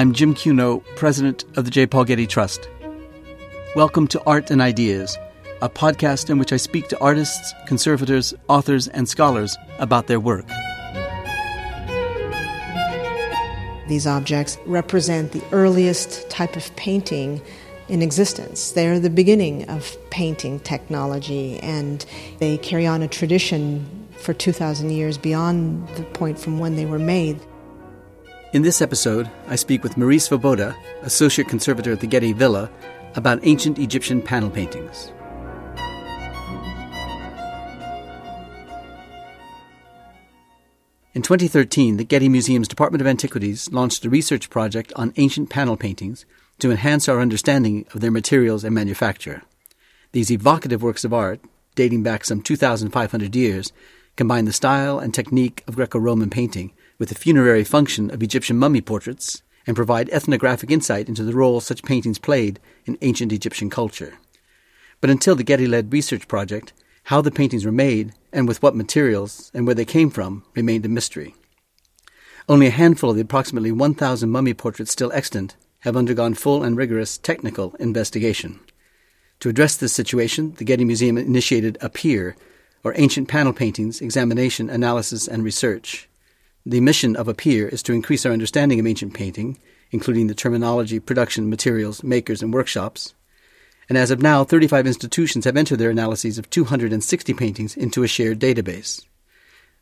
I'm Jim Cuno, president of the J. Paul Getty Trust. Welcome to Art and Ideas, a podcast in which I speak to artists, conservators, authors, and scholars about their work. These objects represent the earliest type of painting in existence. They are the beginning of painting technology, and they carry on a tradition for 2,000 years beyond the point from when they were made. In this episode, I speak with Marie Svoboda, Associate Conservator at the Getty Villa, about ancient Egyptian panel paintings. In 2013, the Getty Museum's Department of Antiquities launched a research project on ancient panel paintings to enhance our understanding of their materials and manufacture. These evocative works of art, dating back some 2,500 years, combine the style and technique of Greco Roman painting with the funerary function of Egyptian mummy portraits and provide ethnographic insight into the role such paintings played in ancient Egyptian culture. But until the Getty led research project, how the paintings were made and with what materials and where they came from remained a mystery. Only a handful of the approximately 1,000 mummy portraits still extant have undergone full and rigorous technical investigation. To address this situation, the Getty Museum initiated APPEAR, or Ancient Panel Paintings Examination, Analysis, and Research. The mission of APPEAR is to increase our understanding of ancient painting, including the terminology, production, materials, makers, and workshops, and as of now, 35 institutions have entered their analyses of 260 paintings into a shared database.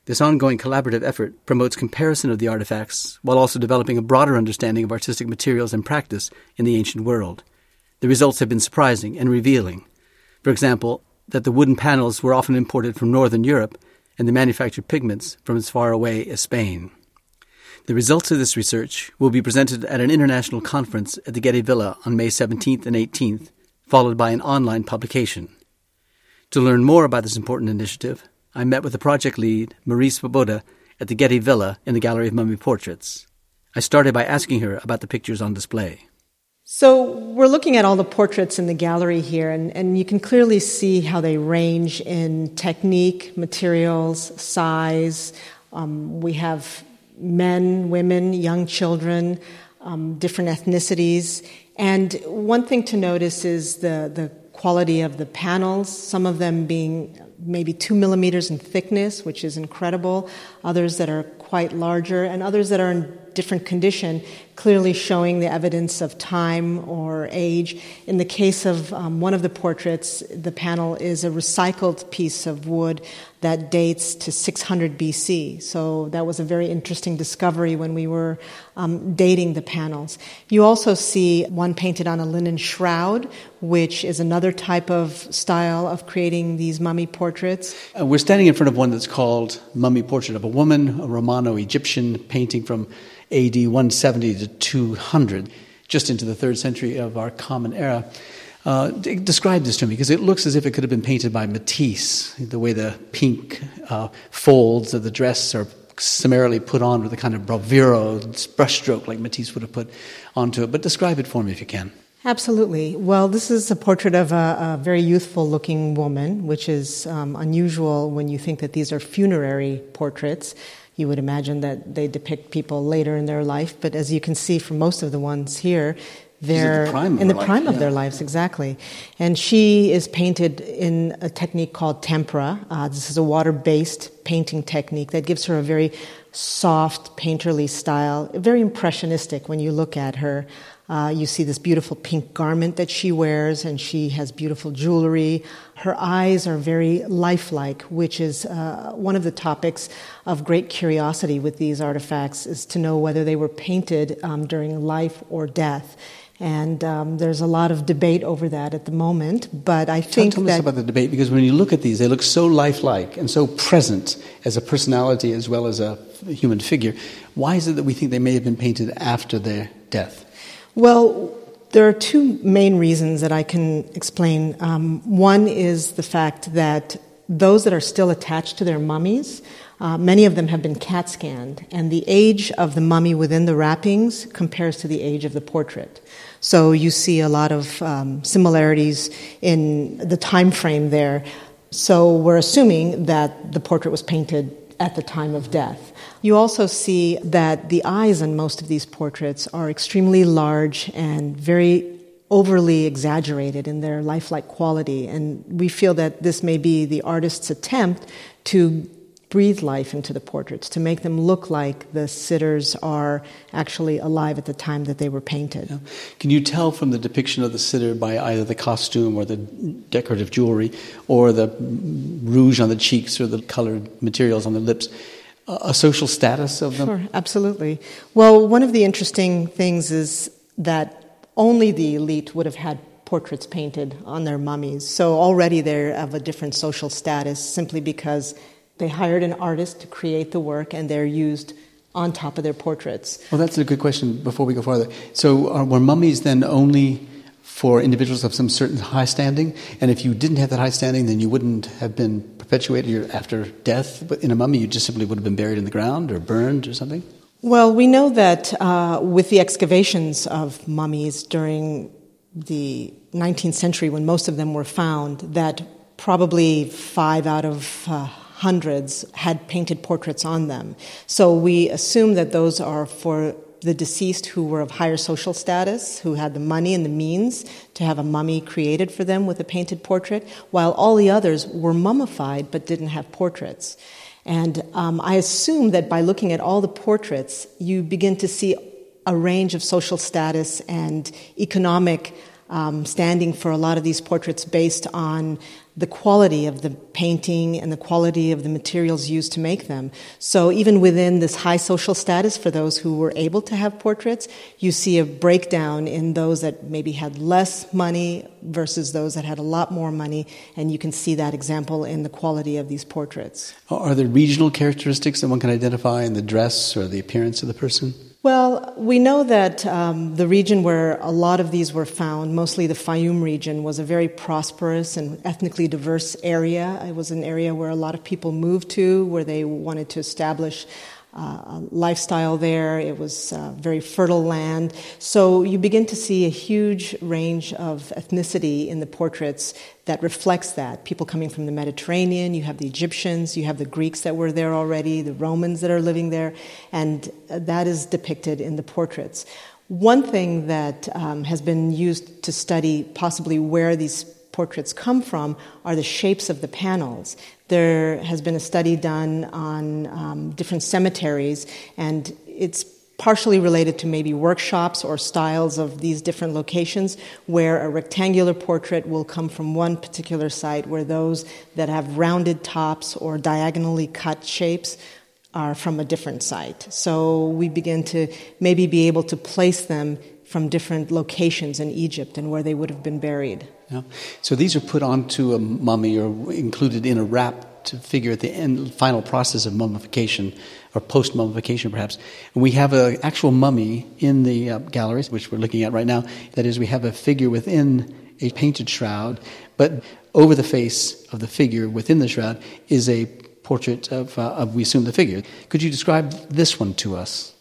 This ongoing collaborative effort promotes comparison of the artifacts while also developing a broader understanding of artistic materials and practice in the ancient world. The results have been surprising and revealing. For example, that the wooden panels were often imported from northern Europe and the manufactured pigments from as far away as Spain. The results of this research will be presented at an international conference at the Getty Villa on May 17th and 18th followed by an online publication. To learn more about this important initiative, I met with the project lead, Marie Svoboda, at the Getty Villa in the Gallery of Mummy Portraits. I started by asking her about the pictures on display. So, we're looking at all the portraits in the gallery here, and, and you can clearly see how they range in technique, materials, size. Um, we have men, women, young children, um, different ethnicities, and one thing to notice is the, the quality of the panels, some of them being maybe two millimeters in thickness, which is incredible, others that are quite larger, and others that are in different condition, clearly showing the evidence of time or age. In the case of um, one of the portraits, the panel is a recycled piece of wood that dates to 600 BC. So that was a very interesting discovery when we were um, dating the panels. You also see one painted on a linen shroud, which is another type of style of creating these mummy portraits. Uh, we're standing in front of one that's called Mummy Portrait of a Woman, a Romano Egyptian painting from AD 170 to 200, just into the third century of our common era. Uh, describe this to me because it looks as if it could have been painted by Matisse. The way the pink uh, folds of the dress are summarily put on with a kind of bravura brushstroke like Matisse would have put onto it. But describe it for me if you can. Absolutely. Well, this is a portrait of a, a very youthful looking woman, which is um, unusual when you think that these are funerary portraits. You would imagine that they depict people later in their life, but as you can see from most of the ones here, they're the prime in the prime yeah. of their lives, exactly. And she is painted in a technique called tempera. Uh, this is a water based painting technique that gives her a very soft, painterly style, very impressionistic when you look at her. Uh, you see this beautiful pink garment that she wears, and she has beautiful jewelry. Her eyes are very lifelike, which is uh, one of the topics of great curiosity with these artifacts, is to know whether they were painted um, during life or death. And um, there's a lot of debate over that at the moment, but I think tell, tell us about the debate because when you look at these, they look so lifelike and so present as a personality as well as a human figure. Why is it that we think they may have been painted after their death? Well, there are two main reasons that I can explain. Um, one is the fact that those that are still attached to their mummies, uh, many of them have been CAT scanned, and the age of the mummy within the wrappings compares to the age of the portrait. So you see a lot of um, similarities in the time frame there. So we're assuming that the portrait was painted at the time of death. You also see that the eyes on most of these portraits are extremely large and very overly exaggerated in their lifelike quality. And we feel that this may be the artist's attempt to breathe life into the portraits, to make them look like the sitters are actually alive at the time that they were painted. Yeah. Can you tell from the depiction of the sitter by either the costume or the decorative jewelry or the rouge on the cheeks or the colored materials on the lips? A social status of them? Sure, absolutely. Well, one of the interesting things is that only the elite would have had portraits painted on their mummies. So already they're of a different social status simply because they hired an artist to create the work, and they're used on top of their portraits. Well, that's a good question before we go farther. So, are, were mummies then only for individuals of some certain high standing? And if you didn't have that high standing, then you wouldn't have been perpetuated after death in a mummy. You just simply would have been buried in the ground or burned or something? Well, we know that uh, with the excavations of mummies during the 19th century, when most of them were found, that probably five out of uh, hundreds had painted portraits on them. So we assume that those are for the deceased who were of higher social status, who had the money and the means to have a mummy created for them with a painted portrait, while all the others were mummified but didn't have portraits. And um, I assume that by looking at all the portraits, you begin to see a range of social status and economic um, standing for a lot of these portraits based on the quality of the painting and the quality of the materials used to make them. So even within this high social status for those who were able to have portraits, you see a breakdown in those that maybe had less money versus those that had a lot more money, and you can see that example in the quality of these portraits. Are there regional characteristics that one can identify in the dress or the appearance of the person? Well, we know that um, the region where a lot of these were found, mostly the Fayum region, was a very prosperous and ethnically diverse area. It was an area where a lot of people moved to, where they wanted to establish uh, lifestyle there. It was uh, very fertile land. So you begin to see a huge range of ethnicity in the portraits that reflects that. People coming from the Mediterranean, you have the Egyptians, you have the Greeks that were there already, the Romans that are living there, and uh, that is depicted in the portraits. One thing that um, has been used to study possibly where these portraits come from are the shapes of the panels. There has been a study done on um, different cemeteries, and it's partially related to maybe workshops or styles of these different locations where a rectangular portrait will come from one particular site, where those that have rounded tops or diagonally cut shapes are from a different site. So we begin to maybe be able to place them from different locations in Egypt and where they would have been buried. So these are put onto a mummy or included in a wrapped figure at the end, final process of mummification or post mummification, perhaps. And we have an actual mummy in the uh, galleries, which we're looking at right now. That is, we have a figure within a painted shroud, but over the face of the figure within the shroud is a portrait of, uh, of we assume, the figure. Could you describe this one to us?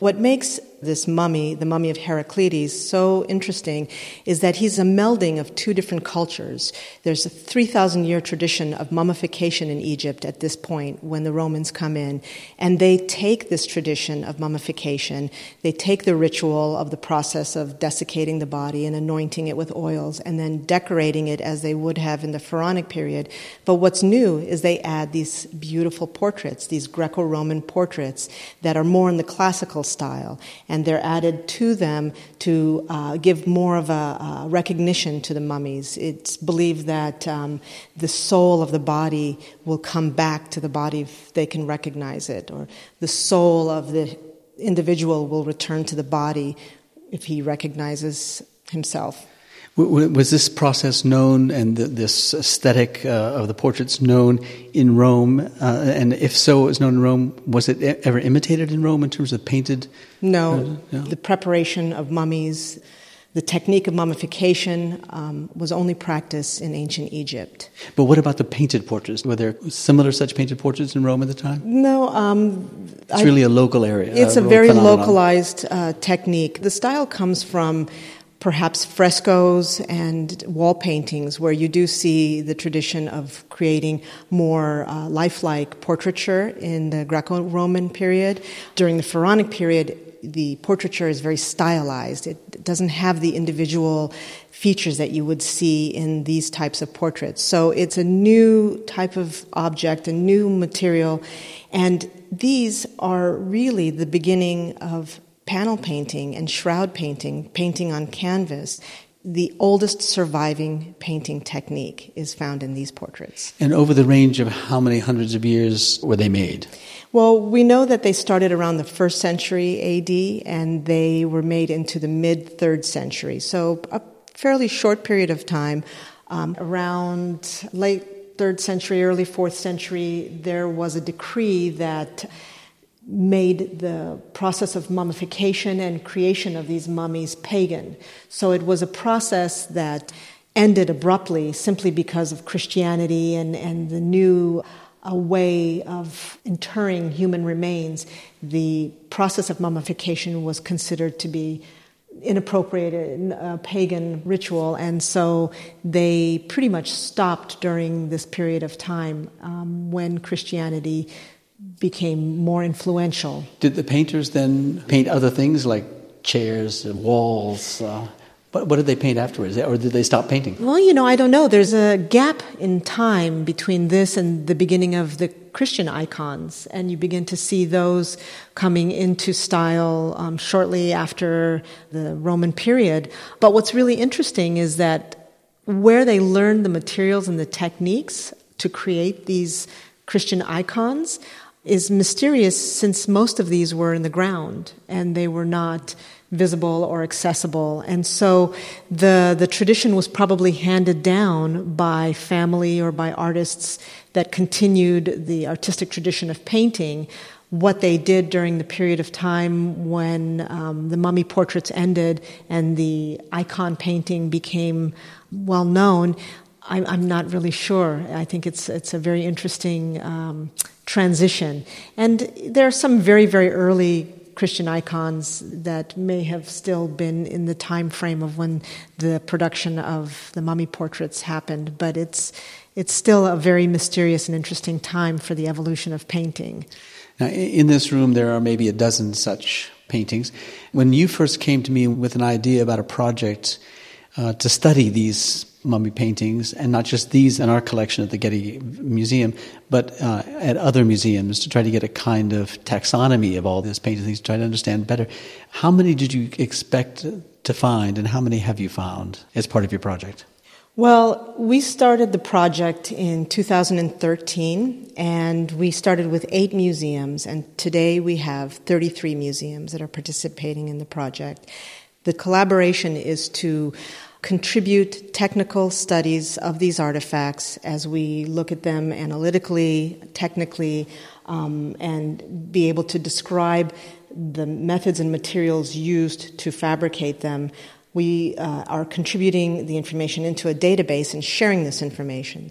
What makes this mummy, the mummy of Heraclides, so interesting is that he's a melding of two different cultures. There's a 3,000 year tradition of mummification in Egypt at this point when the Romans come in, and they take this tradition of mummification, they take the ritual of the process of desiccating the body and anointing it with oils, and then decorating it as they would have in the Pharaonic period. But what's new is they add these beautiful portraits, these Greco Roman portraits that are more in the classical style and they're added to them to uh, give more of a uh, recognition to the mummies. It's believed that um, the soul of the body will come back to the body if they can recognize it, or the soul of the individual will return to the body if he recognizes himself. Was this process known and this aesthetic uh, of the portraits known in Rome? Uh, and if so, it was known in Rome. Was it ever imitated in Rome in terms of painted? No. Uh, no? The preparation of mummies, the technique of mummification um, was only practiced in ancient Egypt. But what about the painted portraits? Were there similar such painted portraits in Rome at the time? No. Um, it's I, really a local area. It's a, a very phenomenon. localized uh, technique. The style comes from perhaps frescoes and wall paintings, where you do see the tradition of creating more uh, lifelike portraiture in the Greco Roman period. During the Pharaonic period, the portraiture is very stylized. It doesn't have the individual features that you would see in these types of portraits. So it's a new type of object, a new material, and these are really the beginning of panel painting and shroud painting, painting on canvas. The oldest surviving painting technique is found in these portraits. And over the range of how many hundreds of years were they made? Well, we know that they started around the first century AD and they were made into the mid third century. So, a fairly short period of time. Um, around late third century, early fourth century, there was a decree that made the process of mummification and creation of these mummies pagan. So it was a process that ended abruptly simply because of Christianity and, and the new a way of interring human remains, the process of mummification was considered to be inappropriate, a pagan ritual, and so they pretty much stopped during this period of time um, when Christianity became more influential. Did the painters then paint other things like chairs, and walls? Uh, but what did they paint afterwards? Or did they stop painting? Well, you know, I don't know. There's a gap in time between this and the beginning of the Christian icons, and you begin to see those coming into style um, shortly after the Roman period. But what's really interesting is that where they learned the materials and the techniques to create these Christian icons is mysterious since most of these were in the ground and they were not visible or accessible. And so the, the tradition was probably handed down by family or by artists that continued the artistic tradition of painting. What they did during the period of time when um, the mummy portraits ended and the icon painting became well known, I'm, not really sure. I think it's, it's a very interesting um, transition. And there are some very, very early Christian icons that may have still been in the time frame of when the production of the mummy portraits happened, but it's it's still a very mysterious and interesting time for the evolution of painting. Now, in this room, there are maybe a dozen such paintings. When you first came to me with an idea about a project uh, to study these mummy paintings, and not just these in our collection at the Getty Museum, but uh, at other museums to try to get a kind of taxonomy of all these paintings, to try to understand better. How many did you expect to find, and how many have you found as part of your project? Well, we started the project in 2013, and we started with eight museums, and today we have 33 museums that are participating in the project. The collaboration is to contribute technical studies of these artifacts as we look at them analytically, technically, um, and be able to describe the methods and materials used to fabricate them. We uh, are contributing the information into a database and sharing this information.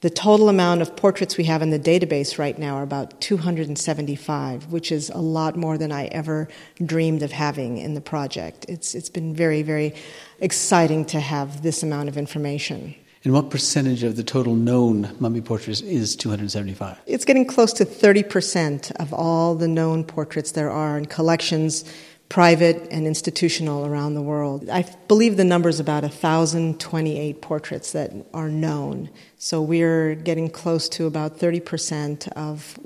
The total amount of portraits we have in the database right now are about 275, which is a lot more than I ever dreamed of having in the project. It's, it's been very, very exciting to have this amount of information. And what percentage of the total known mummy portraits is 275? It's getting close to 30% of all the known portraits there are in collections private and institutional around the world. I believe the number is about 1,028 portraits that are known. So we're getting close to about 30% of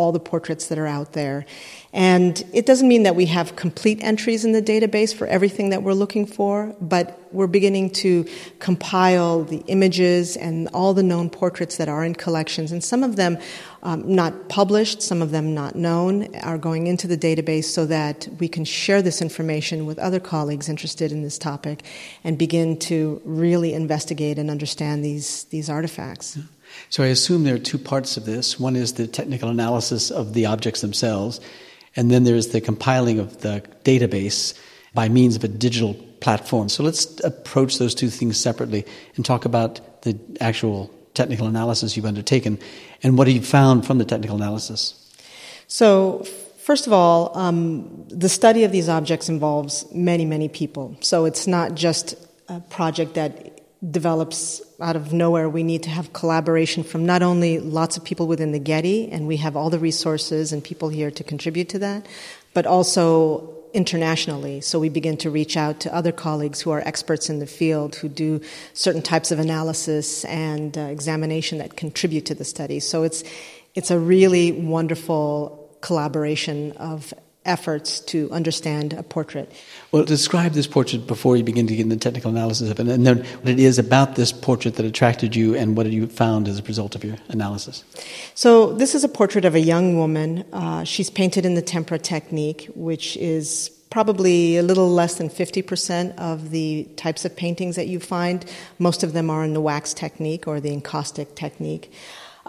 all the portraits that are out there. And it doesn't mean that we have complete entries in the database for everything that we're looking for, but we're beginning to compile the images and all the known portraits that are in collections. And some of them um, not published, some of them not known, are going into the database so that we can share this information with other colleagues interested in this topic and begin to really investigate and understand these, these artifacts. So I assume there are two parts of this. One is the technical analysis of the objects themselves, and then there's the compiling of the database by means of a digital platform. So let's approach those two things separately and talk about the actual technical analysis you've undertaken and what you found from the technical analysis. So, First of all, um, the study of these objects involves many, many people. So it's not just a project that develops out of nowhere. We need to have collaboration from not only lots of people within the Getty, and we have all the resources and people here to contribute to that, but also internationally. So we begin to reach out to other colleagues who are experts in the field who do certain types of analysis and uh, examination that contribute to the study. So it's it's a really wonderful collaboration of efforts to understand a portrait. Well, describe this portrait before you begin to get into the technical analysis of it, and then what it is about this portrait that attracted you, and what you found as a result of your analysis. So, this is a portrait of a young woman. Uh, she's painted in the tempera technique, which is probably a little less than 50% of the types of paintings that you find. Most of them are in the wax technique or the encaustic technique.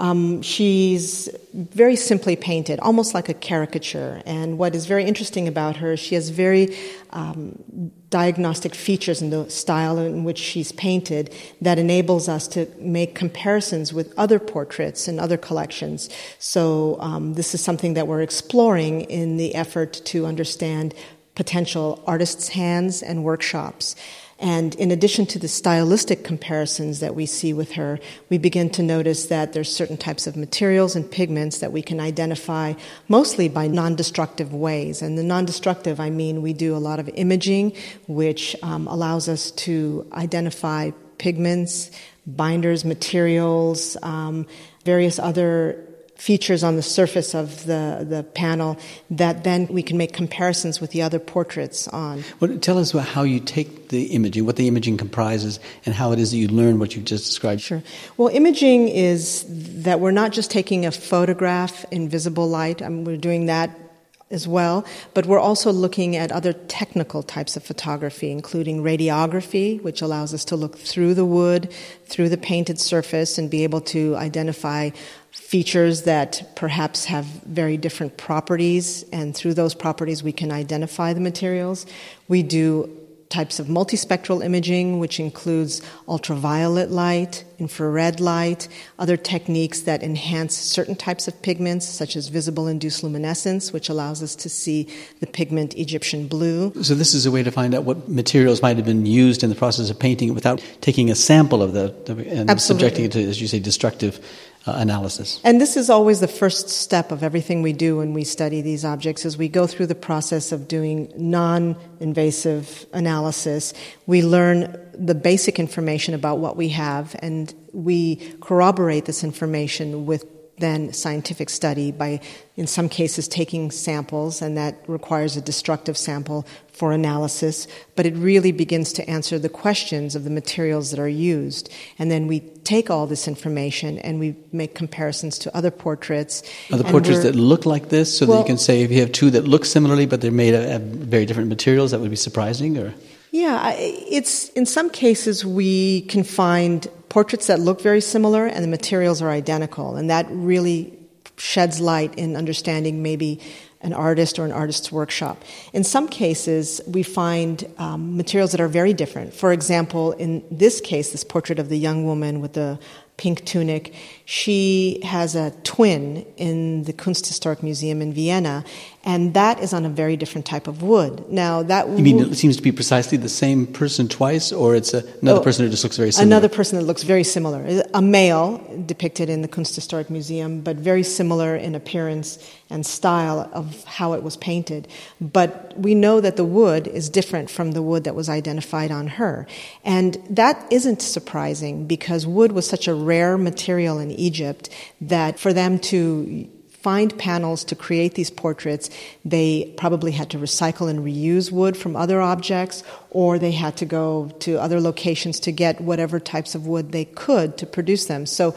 Um, she's very simply painted, almost like a caricature. And what is very interesting about her, is she has very um, diagnostic features in the style in which she's painted that enables us to make comparisons with other portraits and other collections. So um, this is something that we're exploring in the effort to understand potential artists' hands and workshops. And in addition to the stylistic comparisons that we see with her, we begin to notice that there's certain types of materials and pigments that we can identify mostly by non-destructive ways. And the non-destructive, I mean, we do a lot of imaging, which um, allows us to identify pigments, binders, materials, um, various other features on the surface of the, the panel that then we can make comparisons with the other portraits on. Well, tell us about how you take the imaging, what the imaging comprises, and how it is that you learn what you've just described. Sure. Well, imaging is that we're not just taking a photograph in visible light, I mean, we're doing that as well, but we're also looking at other technical types of photography, including radiography, which allows us to look through the wood, through the painted surface, and be able to identify features that perhaps have very different properties, and through those properties we can identify the materials. We do types of multispectral imaging, which includes ultraviolet light, infrared light, other techniques that enhance certain types of pigments, such as visible induced luminescence, which allows us to see the pigment Egyptian blue. So, this is a way to find out what materials might have been used in the process of painting without taking a sample of the, and Absolutely. subjecting it to, as you say, destructive uh, analysis. And this is always the first step of everything we do when we study these objects is we go through the process of doing non-invasive analysis. We learn the basic information about what we have and we corroborate this information with then scientific study by, in some cases, taking samples, and that requires a destructive sample for analysis. But it really begins to answer the questions of the materials that are used. And then we take all this information and we make comparisons to other portraits. Other portraits that look like this, so well, that you can say if you have two that look similarly, but they're made of very different materials, that would be surprising, or. Yeah, it's in some cases we can find portraits that look very similar and the materials are identical, and that really sheds light in understanding maybe an artist or an artist's workshop. In some cases, we find um, materials that are very different. For example, in this case, this portrait of the young woman with the pink tunic. She has a twin in the Kunsthistorisches Museum in Vienna, and that is on a very different type of wood. Now, that you mean it seems to be precisely the same person twice, or it's a, another oh, person who just looks very similar? Another person that looks very similar, a male depicted in the Kunsthistorisches Museum, but very similar in appearance and style of how it was painted. But we know that the wood is different from the wood that was identified on her, and that isn't surprising because wood was such a rare material in Egypt that for them to find panels to create these portraits, they probably had to recycle and reuse wood from other objects, or they had to go to other locations to get whatever types of wood they could to produce them. So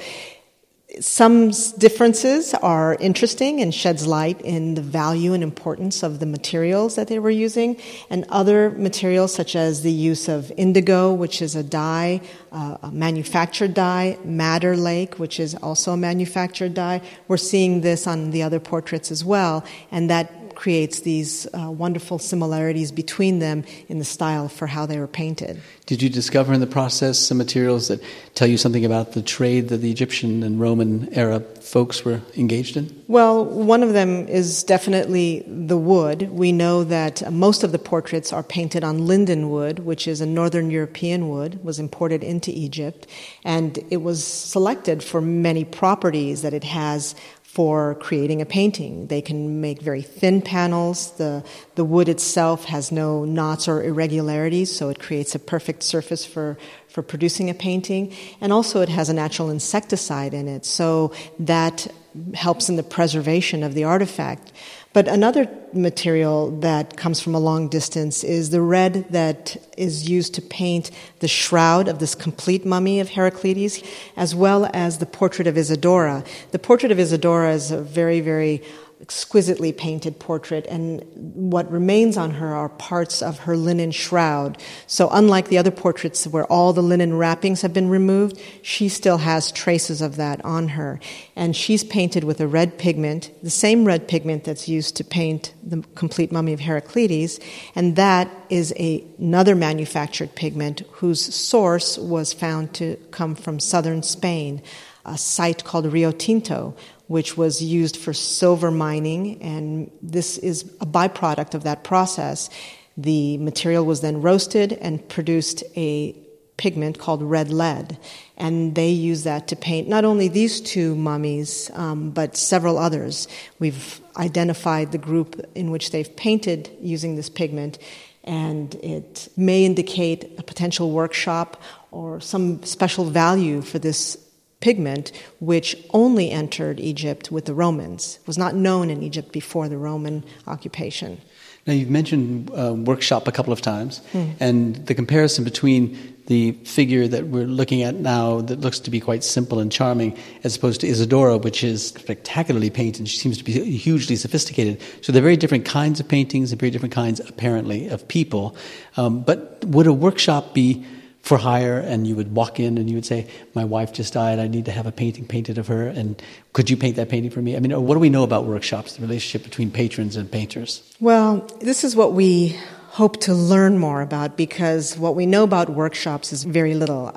some differences are interesting and sheds light in the value and importance of the materials that they were using and other materials such as the use of indigo which is a dye uh, a manufactured dye madder lake which is also a manufactured dye. We're seeing this on the other portraits as well and that that creates these uh, wonderful similarities between them in the style for how they were painted. Did you discover in the process some materials that tell you something about the trade that the Egyptian and Roman era folks were engaged in? Well, one of them is definitely the wood. We know that most of the portraits are painted on linden wood, which is a northern European wood, was imported into Egypt, and it was selected for many properties that it has for creating a painting. They can make very thin panels. The, the wood itself has no knots or irregularities, so it creates a perfect surface for, for producing a painting. And also, it has a natural insecticide in it, so that helps in the preservation of the artifact. But another material that comes from a long distance is the red that is used to paint the shroud of this complete mummy of Heraclides, as well as the portrait of Isidora. The portrait of Isidora is a very, very exquisitely painted portrait, and what remains on her are parts of her linen shroud. So, unlike the other portraits where all the linen wrappings have been removed, she still has traces of that on her. And she's painted with a red pigment, the same red pigment that's used to paint the complete mummy of Heraclides, and that is a, another manufactured pigment whose source was found to come from southern Spain a site called Rio Tinto, which was used for silver mining, and this is a byproduct of that process. The material was then roasted and produced a pigment called red lead, and they use that to paint not only these two mummies, um, but several others. We've identified the group in which they've painted using this pigment, and it may indicate a potential workshop or some special value for this pigment, which only entered Egypt with the Romans. It was not known in Egypt before the Roman occupation. Now, you've mentioned uh, workshop a couple of times, mm. and the comparison between the figure that we're looking at now that looks to be quite simple and charming, as opposed to Isidora, which is spectacularly painted. She seems to be hugely sophisticated. So they're very different kinds of paintings and very different kinds, apparently, of people. Um, but would a workshop be for hire and you would walk in and you would say my wife just died. I need to have a painting painted of her and could you paint that painting for me? I mean uh, what do we know about workshops the relationship between patrons and painters? Well this is what we hope to learn more about because what we know about workshops is very little.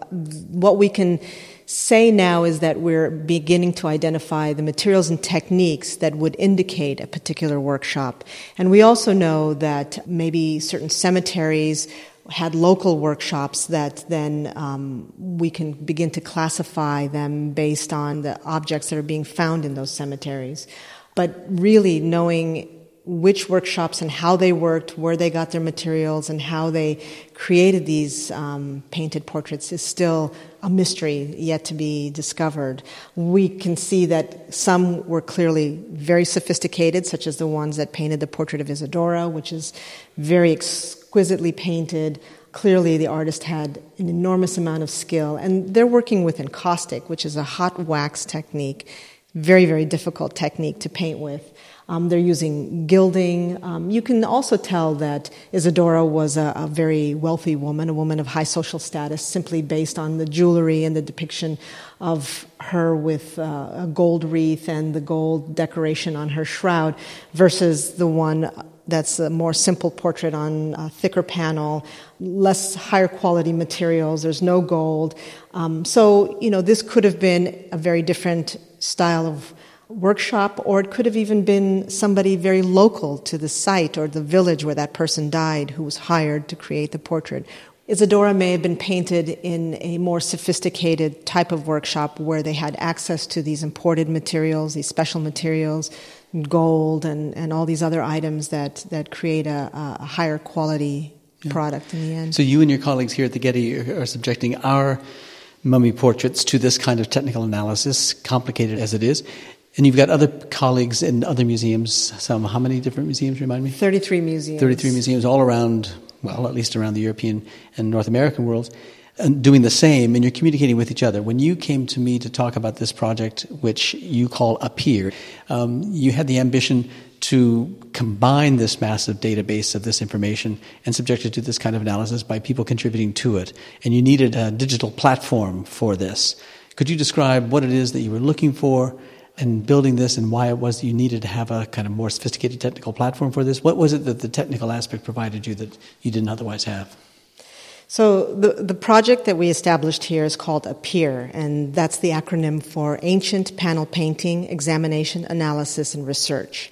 What we can say now is that we're beginning to identify the materials and techniques that would indicate a particular workshop. And we also know that maybe certain cemeteries had local workshops that then um, we can begin to classify them based on the objects that are being found in those cemeteries. But really knowing which workshops and how they worked, where they got their materials, and how they created these um, painted portraits is still a mystery yet to be discovered. We can see that some were clearly very sophisticated, such as the ones that painted the portrait of Isidora, which is very exquisitely painted. Clearly, the artist had an enormous amount of skill, and they're working with encaustic, which is a hot wax technique, very, very difficult technique to paint with. Um, they're using gilding. Um, you can also tell that Isidora was a, a, very wealthy woman, a woman of high social status, simply based on the jewelry and the depiction of her with uh, a gold wreath and the gold decoration on her shroud, versus the one that's a more simple portrait on a thicker panel, less higher quality materials. There's no gold. Um, so, you know, this could have been a very different style of workshop, or it could have even been somebody very local to the site or the village where that person died who was hired to create the portrait. Isidora may have been painted in a more sophisticated type of workshop where they had access to these imported materials, these special materials, gold, and, and all these other items that, that create a, a higher quality yeah. product in the end. So, you and your colleagues here at the Getty are subjecting our mummy portraits to this kind of technical analysis, complicated as it is. And you've got other colleagues in other museums. Some, how many different museums? Remind me. Thirty-three museums. Thirty-three museums all around. Well, at least around the European and North American worlds, doing the same. And you're communicating with each other. When you came to me to talk about this project, which you call Appear, um, you had the ambition to combine this massive database of this information and subject it to this kind of analysis by people contributing to it. And you needed a digital platform for this. Could you describe what it is that you were looking for? in building this and why it was that you needed to have a kind of more sophisticated technical platform for this? What was it that the technical aspect provided you that you didn't otherwise have? So the, the project that we established here is called APPEAR, and that's the acronym for Ancient Panel Painting, Examination, Analysis, and Research.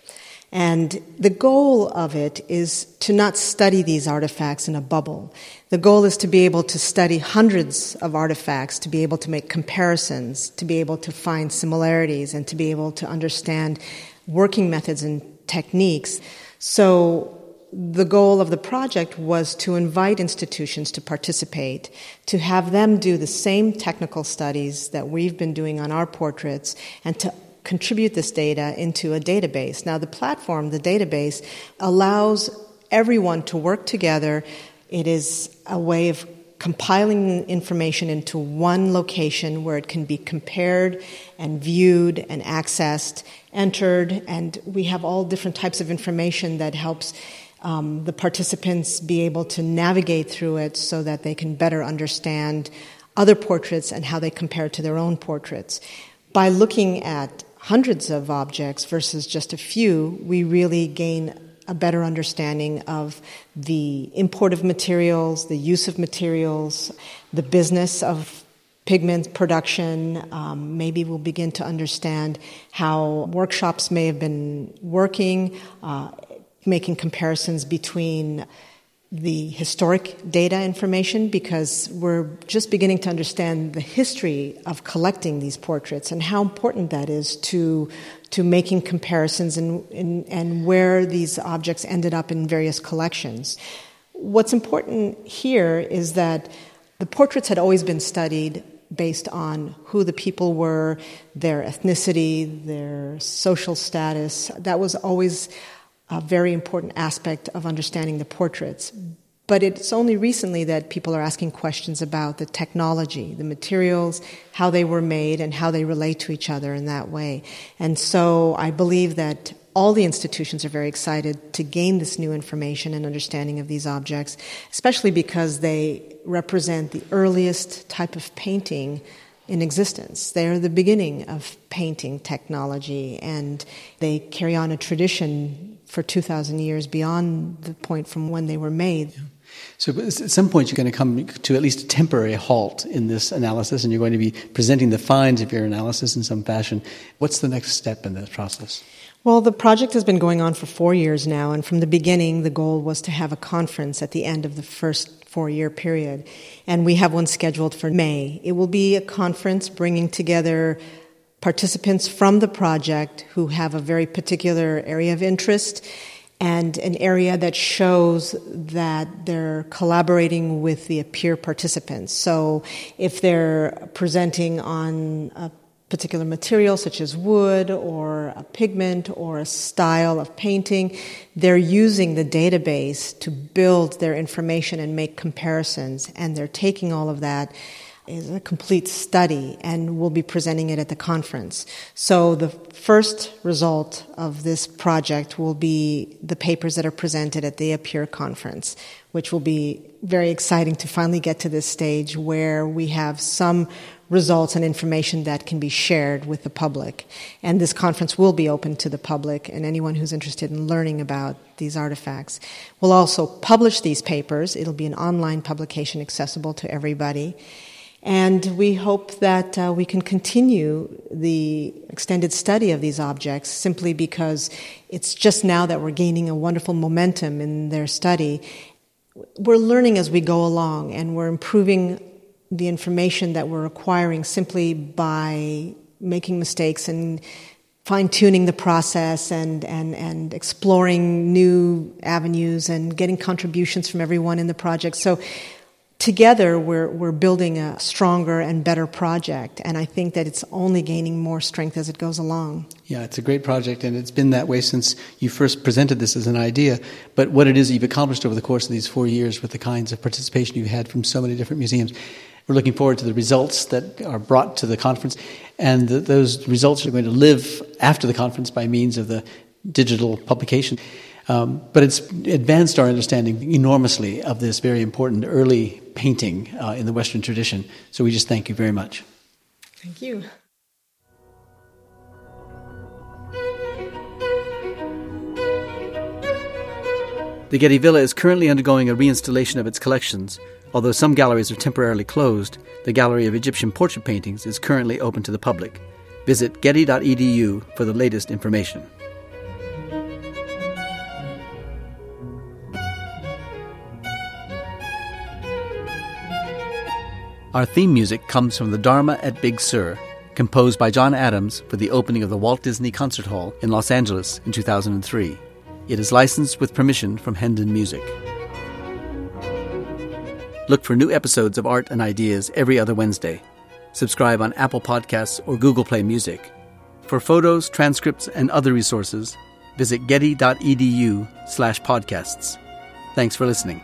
And the goal of it is to not study these artifacts in a bubble. The goal is to be able to study hundreds of artifacts, to be able to make comparisons, to be able to find similarities, and to be able to understand working methods and techniques. So the goal of the project was to invite institutions to participate, to have them do the same technical studies that we've been doing on our portraits, and to contribute this data into a database. Now, the platform, the database, allows everyone to work together. It is a way of compiling information into one location where it can be compared and viewed and accessed, entered, and we have all different types of information that helps um, the participants be able to navigate through it so that they can better understand other portraits and how they compare to their own portraits. By looking at hundreds of objects versus just a few, we really gain a better understanding of the import of materials, the use of materials, the business of pigment production. Um, maybe we'll begin to understand how workshops may have been working, uh, making comparisons between the historic data information because we're just beginning to understand the history of collecting these portraits and how important that is to to making comparisons and, and, and where these objects ended up in various collections. What's important here is that the portraits had always been studied based on who the people were, their ethnicity, their social status. That was always a very important aspect of understanding the portraits. But it's only recently that people are asking questions about the technology, the materials, how they were made, and how they relate to each other in that way. And so I believe that all the institutions are very excited to gain this new information and understanding of these objects, especially because they represent the earliest type of painting in existence. They are the beginning of painting technology, and they carry on a tradition for 2,000 years beyond the point from when they were made. Yeah. So at some point, you're going to come to at least a temporary halt in this analysis, and you're going to be presenting the finds of your analysis in some fashion. What's the next step in this process? Well, the project has been going on for four years now, and from the beginning, the goal was to have a conference at the end of the first four year period. And we have one scheduled for May. It will be a conference bringing together participants from the project who have a very particular area of interest and an area that shows that they're collaborating with the peer participants. So if they're presenting on a particular material such as wood or a pigment or a style of painting, they're using the database to build their information and make comparisons and they're taking all of that is a complete study and we'll be presenting it at the conference. So the first result of this project will be the papers that are presented at the APPEAR conference, which will be very exciting to finally get to this stage where we have some results and information that can be shared with the public. And this conference will be open to the public and anyone who's interested in learning about these artifacts. We'll also publish these papers. It'll be an online publication accessible to everybody. And we hope that uh, we can continue the extended study of these objects simply because it's just now that we're gaining a wonderful momentum in their study. We're learning as we go along and we're improving the information that we're acquiring simply by making mistakes and fine tuning the process and, and, and exploring new avenues and getting contributions from everyone in the project. So together we're, we're building a stronger and better project and i think that it's only gaining more strength as it goes along. Yeah it's a great project and it's been that way since you first presented this as an idea but what it is you've accomplished over the course of these four years with the kinds of participation you've had from so many different museums we're looking forward to the results that are brought to the conference and the, those results are going to live after the conference by means of the digital publication um, but it's advanced our understanding enormously of this very important early painting uh, in the Western tradition. So we just thank you very much. Thank you. The Getty Villa is currently undergoing a reinstallation of its collections. Although some galleries are temporarily closed, the Gallery of Egyptian Portrait Paintings is currently open to the public. Visit getty.edu for the latest information. Our theme music comes from the Dharma at Big Sur, composed by John Adams for the opening of the Walt Disney Concert Hall in Los Angeles in 2003. It is licensed with permission from Hendon Music. Look for new episodes of Art and Ideas every other Wednesday. Subscribe on Apple Podcasts or Google Play Music. For photos, transcripts, and other resources, visit getty.edu slash podcasts. Thanks for listening.